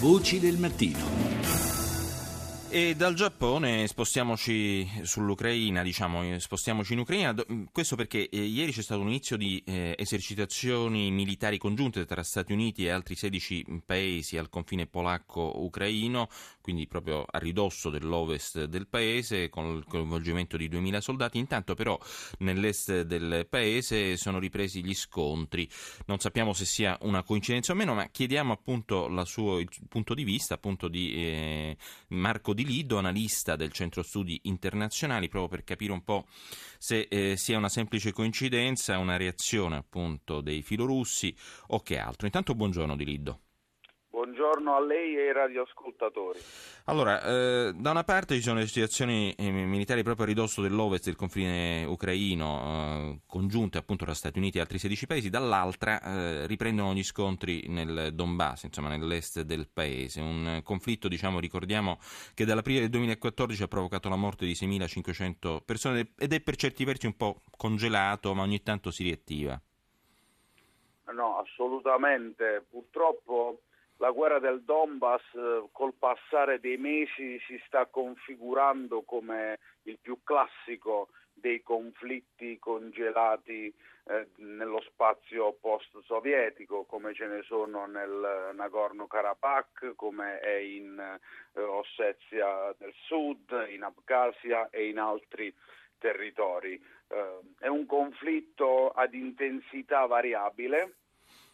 Voci del mattino. E dal Giappone spostiamoci sull'Ucraina, diciamo, spostiamoci in Ucraina, questo perché eh, ieri c'è stato un inizio di eh, esercitazioni militari congiunte tra Stati Uniti e altri 16 paesi al confine polacco-ucraino, quindi proprio a ridosso dell'ovest del paese, con il coinvolgimento di 2000 soldati. Intanto però nell'est del paese sono ripresi gli scontri. Non sappiamo se sia una coincidenza o meno, ma chiediamo appunto la sua, il punto di vista appunto di eh, Marco Di Lido, analista del Centro Studi Internazionali, proprio per capire un po' se eh, sia una semplice coincidenza, una reazione appunto dei filorussi o che altro. Intanto buongiorno Di Lido. Buongiorno a lei e ai radioascoltatori. Allora, eh, da una parte ci sono le situazioni eh, militari proprio a ridosso dell'ovest del confine ucraino, eh, congiunte appunto tra Stati Uniti e altri 16 paesi, dall'altra eh, riprendono gli scontri nel Donbass, insomma nell'est del paese. Un conflitto, diciamo, ricordiamo che dall'aprile del 2014 ha provocato la morte di 6.500 persone ed è per certi versi un po' congelato, ma ogni tanto si riattiva. No, assolutamente. Purtroppo la guerra del Donbass eh, col passare dei mesi si sta configurando come il più classico dei conflitti congelati eh, nello spazio post-sovietico, come ce ne sono nel Nagorno-Karabakh, come è in eh, Ossetia del Sud, in Abkhazia e in altri territori. Eh, è un conflitto ad intensità variabile,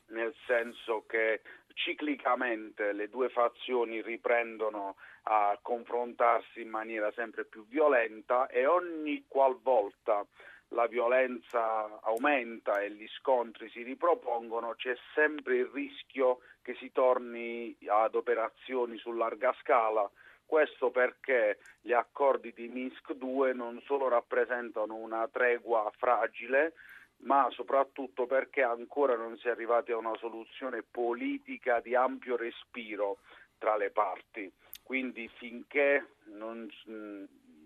nel senso che ciclicamente le due fazioni riprendono a confrontarsi in maniera sempre più violenta e ogni qualvolta la violenza aumenta e gli scontri si ripropongono, c'è sempre il rischio che si torni ad operazioni su larga scala. Questo perché gli accordi di Minsk 2 non solo rappresentano una tregua fragile, ma soprattutto perché ancora non si è arrivati a una soluzione politica di ampio respiro tra le parti. Quindi finché non,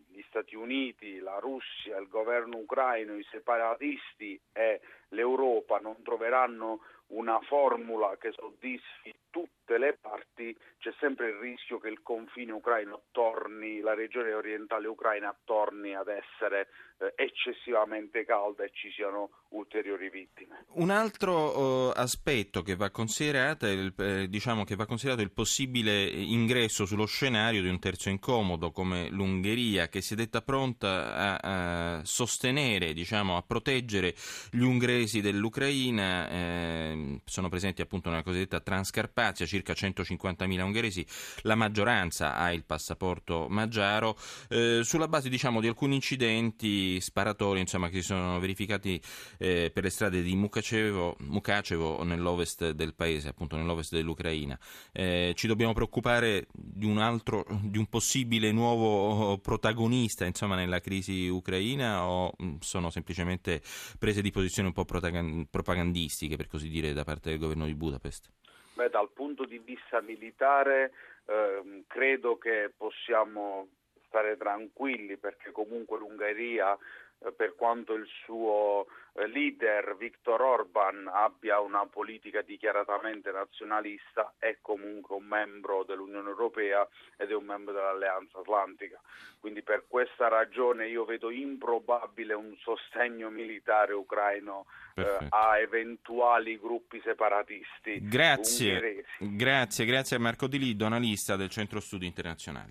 gli Stati Uniti, la Russia, il governo ucraino, i separatisti e l'Europa non troveranno una formula che soddisfi tutte le parti, c'è sempre il rischio che il confine ucraino torni, la regione orientale ucraina torni ad essere eh, eccessivamente calda e ci siano ulteriori vittime. Un altro uh, aspetto che va, il, eh, diciamo che va considerato il possibile ingresso sullo scenario di un terzo incomodo come l'Ungheria che si è detta pronta a, a sostenere, diciamo, a proteggere gli ungheresi dell'Ucraina, eh, sono presenti appunto nella cosiddetta Transcarpazia, circa 150.000 ungheresi, la maggioranza ha il passaporto maggiaro, eh, sulla base diciamo di alcuni incidenti sparatori insomma, che si sono verificati eh, per le strade di Mukacevo, Mukacevo nell'ovest del paese, appunto nell'ovest dell'Ucraina. Eh, ci dobbiamo preoccupare di un altro, di un possibile nuovo protagonista insomma, nella crisi ucraina o mm, sono semplicemente prese di posizione un po' propagandistiche, per così dire, da parte del governo di Budapest? Beh, dal punto di vista militare eh, credo che possiamo stare tranquilli perché comunque l'Ungheria per quanto il suo eh, leader Viktor Orban abbia una politica dichiaratamente nazionalista, è comunque un membro dell'Unione Europea ed è un membro dell'Alleanza Atlantica. Quindi per questa ragione io vedo improbabile un sostegno militare ucraino eh, a eventuali gruppi separatisti. Grazie, grazie, grazie a Marco Di Lido, analista del Centro Studi Internazionali.